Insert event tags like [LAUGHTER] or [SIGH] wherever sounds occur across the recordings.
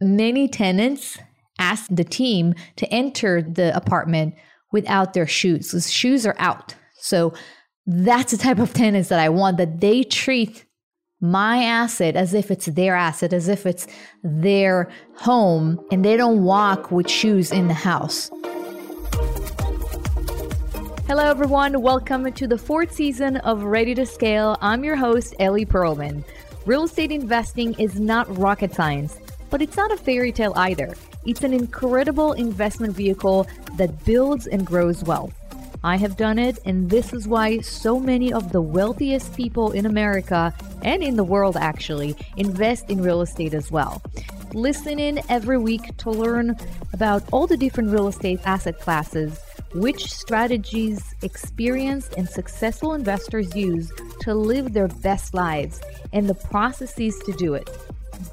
many tenants ask the team to enter the apartment without their shoes. The shoes are out. So that's the type of tenants that I want that they treat my asset as if it's their asset, as if it's their home, and they don't walk with shoes in the house. Hello, everyone. Welcome to the fourth season of Ready to Scale. I'm your host, Ellie Perlman. Real estate investing is not rocket science, but it's not a fairy tale either. It's an incredible investment vehicle that builds and grows wealth. I have done it, and this is why so many of the wealthiest people in America and in the world actually invest in real estate as well. Listen in every week to learn about all the different real estate asset classes, which strategies experienced and successful investors use to live their best lives, and the processes to do it.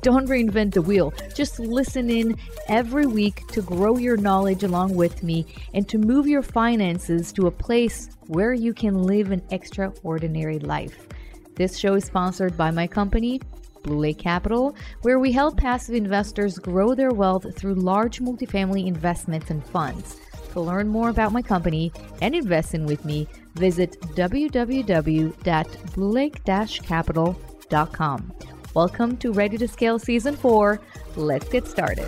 Don't reinvent the wheel. Just listen in every week to grow your knowledge along with me and to move your finances to a place where you can live an extraordinary life. This show is sponsored by my company, Blue Lake Capital, where we help passive investors grow their wealth through large multifamily investments and funds. To learn more about my company and invest in with me, visit www.bluelake-capital.com. Welcome to Ready to Scale Season 4. Let's get started.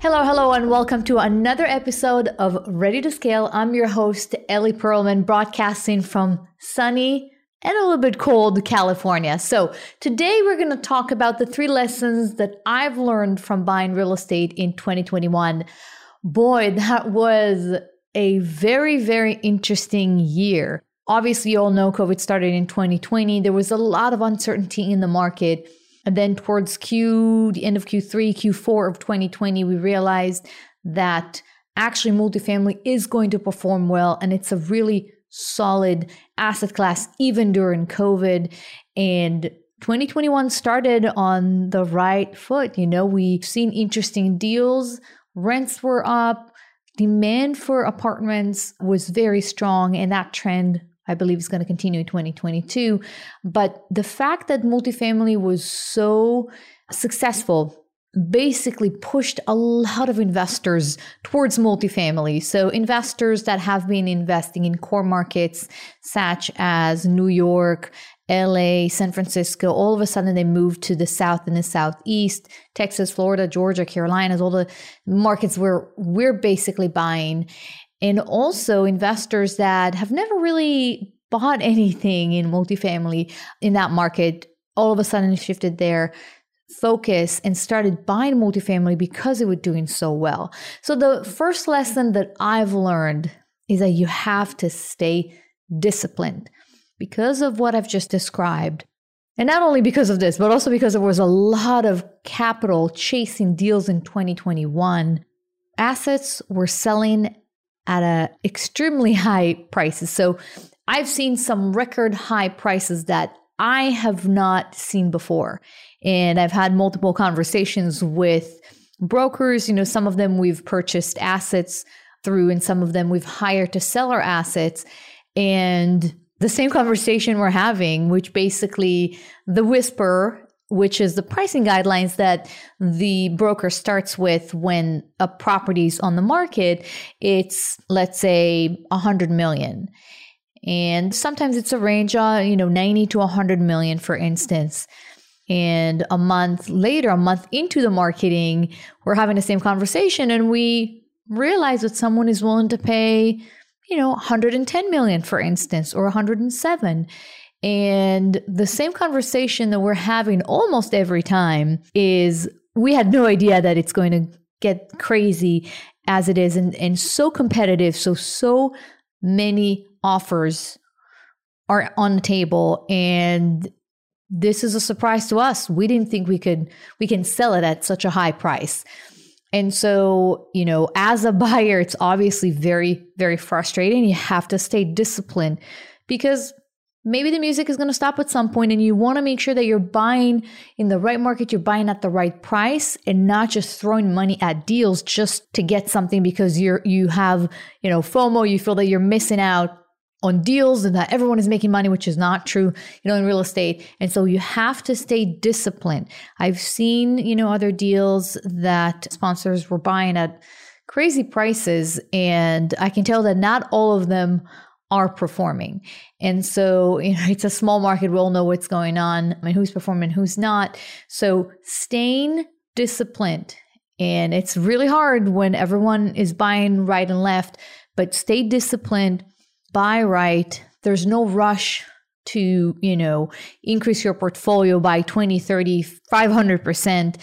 Hello, hello, and welcome to another episode of Ready to Scale. I'm your host, Ellie Perlman, broadcasting from sunny and a little bit cold California. So, today we're going to talk about the three lessons that I've learned from buying real estate in 2021. Boy, that was a very, very interesting year. Obviously, you all know COVID started in 2020. There was a lot of uncertainty in the market. And then towards Q, the end of Q3, Q4 of 2020, we realized that actually multifamily is going to perform well and it's a really solid asset class even during COVID. And 2021 started on the right foot. You know, we've seen interesting deals, rents were up, demand for apartments was very strong, and that trend I believe is going to continue in 2022. But the fact that multifamily was so successful basically pushed a lot of investors towards multifamily. So, investors that have been investing in core markets such as New York, LA, San Francisco, all of a sudden they moved to the south and the southeast, Texas, Florida, Georgia, Carolinas, all the markets where we're basically buying and also investors that have never really bought [LAUGHS] anything in multifamily in that market all of a sudden shifted their focus and started buying multifamily because it was doing so well. So the first lesson that I've learned is that you have to stay disciplined because of what I've just described. And not only because of this, but also because there was a lot of capital chasing deals in 2021. Assets were selling at a extremely high prices. So I've seen some record high prices that I have not seen before. And I've had multiple conversations with brokers. You know, some of them we've purchased assets through, and some of them we've hired to sell our assets. And the same conversation we're having, which basically the whisper which is the pricing guidelines that the broker starts with when a property's on the market it's let's say 100 million. And sometimes it's a range of you know 90 to 100 million for instance. And a month later a month into the marketing we're having the same conversation and we realize that someone is willing to pay you know 110 million for instance or 107 and the same conversation that we're having almost every time is we had no idea that it's going to get crazy as it is and, and so competitive. So, so many offers are on the table and this is a surprise to us. We didn't think we could we can sell it at such a high price. And so, you know, as a buyer, it's obviously very, very frustrating. You have to stay disciplined because maybe the music is going to stop at some point and you want to make sure that you're buying in the right market you're buying at the right price and not just throwing money at deals just to get something because you're you have you know fomo you feel that you're missing out on deals and that everyone is making money, which is not true, you know, in real estate. And so you have to stay disciplined. I've seen, you know, other deals that sponsors were buying at crazy prices. And I can tell that not all of them are performing. And so, you know, [LAUGHS] it's a small market. We all know what's going on and who's performing, who's not. So staying disciplined. And it's really hard when everyone is buying right and left, but stay disciplined buy right. There's no rush to, you know, increase your portfolio by 20, 30, 500%.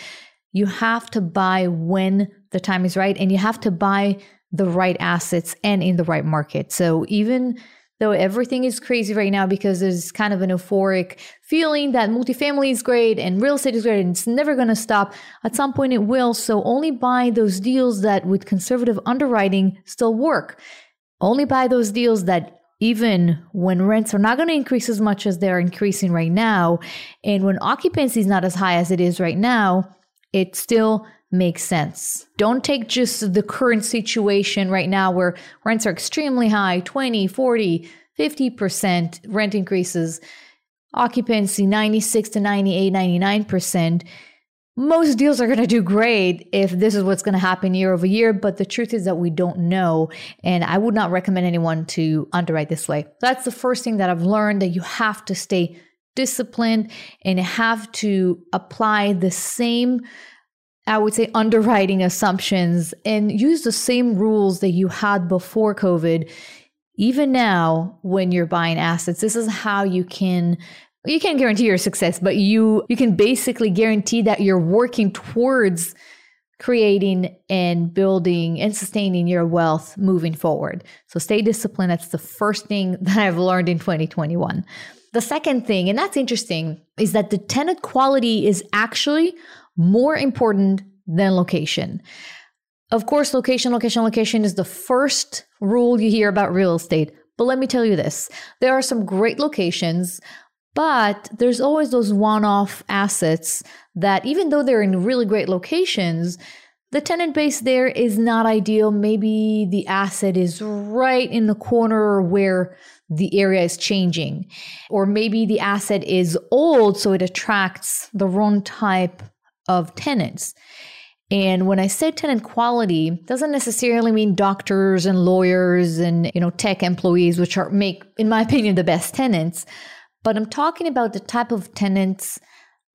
You have to buy when the time is right and you have to buy the right assets and in the right market. So even though everything is crazy right now because there's kind of an euphoric feeling that multifamily is great and real estate is great and it's never going to stop. At some point it will. So only buy those deals that with conservative underwriting still work. Only buy those deals that even when rents are not going to increase as much as they're increasing right now, and when occupancy is not as high as it is right now, it still makes sense. Don't take just the current situation right now where rents are extremely high 20, 40, 50% rent increases, occupancy 96 to 98, 99% most deals are going to do great if this is what's going to happen year over year. But the truth is that we don't know. And I would not recommend anyone to underwrite this way. That's the first thing that I've learned that you have to stay disciplined and have to apply the same, I would say, underwriting assumptions and use the same rules that you had before COVID. Even now, when you're buying assets, this is how you can you can't guarantee your success, but you you can basically guarantee that you're working towards creating and building and sustaining your wealth moving forward. So stay disciplined. That's the first thing [LAUGHS] that I've learned in 2021. The second thing, and that's interesting, is that the tenant quality is actually more important than location. Of course, location, location, location is the first rule you hear about real estate. But let me tell you this there are some great locations but there's always those one off assets that, even though they're in really great locations, the tenant base there is not ideal. Maybe the asset is right in the corner where the area is changing. Or maybe the asset is old, so it attracts the wrong type of tenants. And when I say tenant quality, doesn't necessarily mean doctors and lawyers and you know tech employees, which are make, in my [LAUGHS] opinion, the best tenants but I'm talking about the type of tenants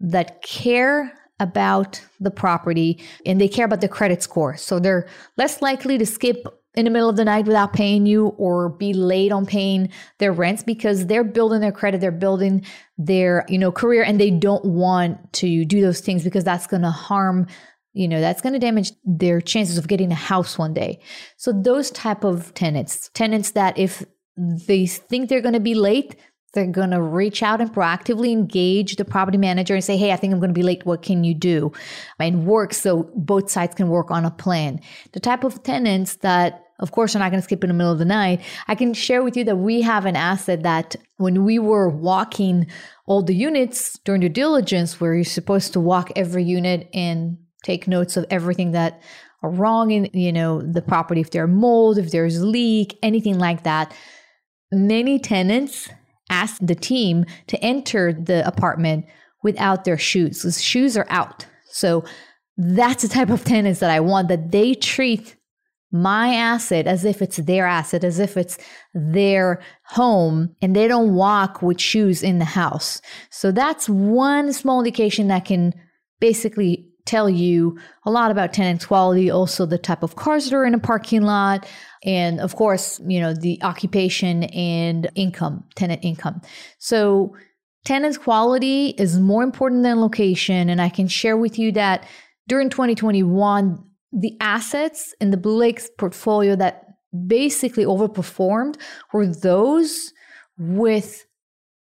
that care about the property and they care about the credit score. So they're less likely to skip in the middle of the night without paying you or be late on paying their rents because they're building their credit, they're building their, you know, career and they don't want to do those things because that's going to harm you know that's going to damage their chances of getting a house one day. So those type of tenants tenants that if they think they're going to be late they're going to reach out and proactively engage the property manager and say, Hey, I think I'm going to be late. What can you do? And work so both sides can work on a plan. The type of tenants that, of course, are not going to skip in the middle of the night. I can share with you that we have an asset that when we were walking all the units during the diligence, where you're supposed to walk every unit and take notes of everything that are wrong in, you know, the property, if there's mold, if there's leak, anything like that. Many tenants asked the team to enter the apartment without their shoes. Those shoes are out. So that's the type of tenants that I want that they treat my asset as if it's their asset, as if it's their home, and they don't walk with shoes in the house. So that's one small indication that can basically tell you a lot about tenant quality, also the type of cars that are in a parking lot, and of course, you know, the occupation and income, tenant income. So tenant quality is more important than location. And I can share with you that during 2021, the assets in the Blue Lakes portfolio that basically overperformed were those with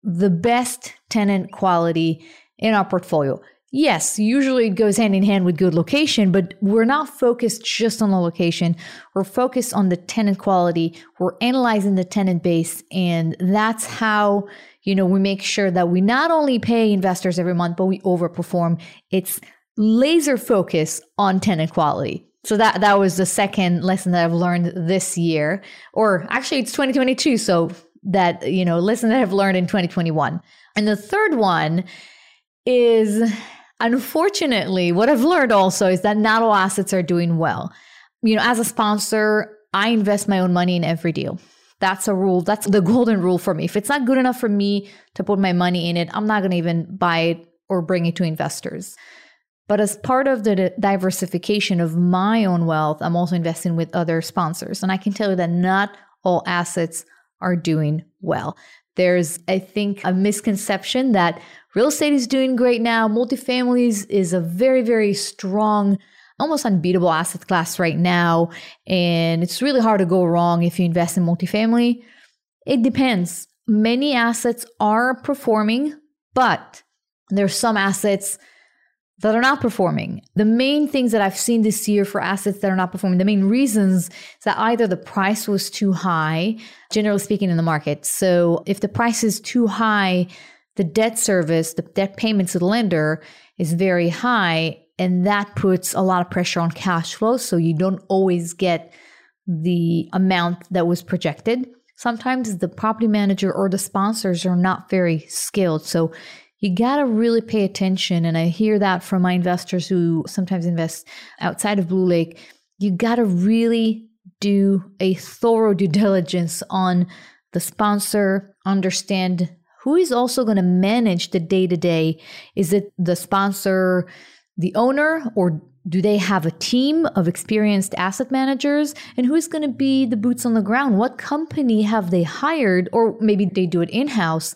the best tenant quality in our portfolio. Yes, usually it goes hand in hand with good location, but we're not focused just on the location. We're focused on the tenant quality. We're analyzing the tenant base. And that's how, you know, we make sure that we not only pay investors every month, but we overperform. It's laser focus on tenant quality. So that that was the second lesson that I've learned this year, or actually it's 2022. So that, you know, lesson that I've learned in 2021. And the third one is unfortunately, what I've learned also is that not all assets are doing well. You know, as a sponsor, I invest my own money in every deal. That's a rule. That's the golden rule for me. If it's not good enough for me to put my money in it, I'm not going to even buy it or bring it to investors. But as part of the diversification of my own wealth, I'm also investing with other sponsors. And I can tell you that not all assets are doing well. There's, I think, a misconception that real estate is doing great now. Multifamilies is a very, very strong, almost unbeatable asset class right now. And it's really hard to go wrong if you invest in multifamily. It depends. Many assets are performing, but there's some assets that are not performing. The main things that I've seen this year for assets that are not performing, the main reasons is that either the price was too high, generally speaking, in the market. So if the price is too high, the debt service, the debt payment to the lender is very high, and that puts a lot of pressure on cash flow. So you don't always get the amount that was projected. Sometimes the property manager or the sponsors are not very skilled. So you got to really pay attention. And I hear that from my investors who sometimes invest outside of Blue Lake. You got to really do a thorough due diligence on the sponsor, understand who is also going to manage the day to day. Is it the sponsor, the owner, or do they have a team of experienced asset managers? And who's going to be the boots on the ground? What company have they hired? Or maybe they do it in house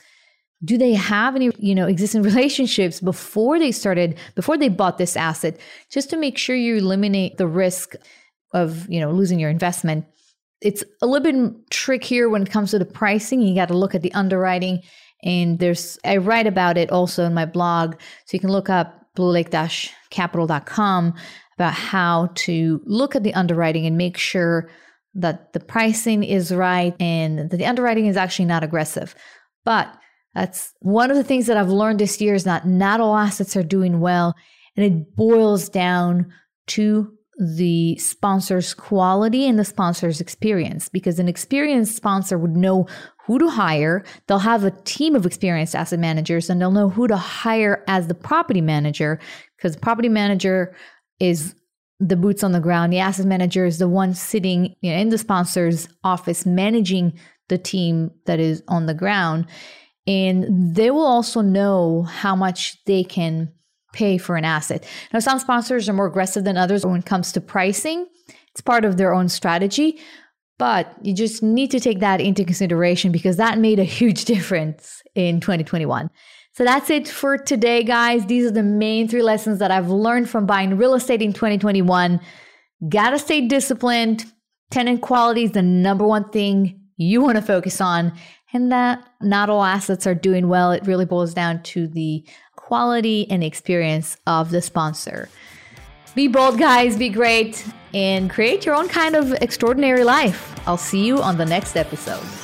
do they have any you know existing relationships before they started before they bought this asset? Just to make sure you eliminate the risk of you know losing your investment. It's a little bit trickier when it comes to the pricing. You got to look at the underwriting and there's i write about it also in my blog. So you can look up bluelake-capital.com about how to look at the underwriting and make sure that the pricing is right and that the underwriting is actually not aggressive. But that's one of the things that I've learned this year is that not all assets are doing well. And it boils down to the sponsor's quality and the sponsor's experience because an experienced sponsor would know who to hire. They'll have a team of experienced asset managers and they'll know who to hire as the property manager because the property manager is the boots on the ground. The asset manager is the one sitting in the sponsor's office managing the team that is on the ground and they will also know how much they can pay for an asset. Now, some sponsors are more aggressive than others when it comes to pricing. It's part of their own strategy, but you just need to take that into consideration because that made a huge [LAUGHS] difference in 2021. So that's it for today, guys. These are the main three lessons that I've learned from buying real estate in 2021. Gotta stay disciplined. Tenant quality is the number one thing you want to focus on and that not all assets are doing well. It really boils down to the quality and experience of the sponsor. Be bold, guys, be great, and create your own kind of extraordinary life. I'll see you on the next episode.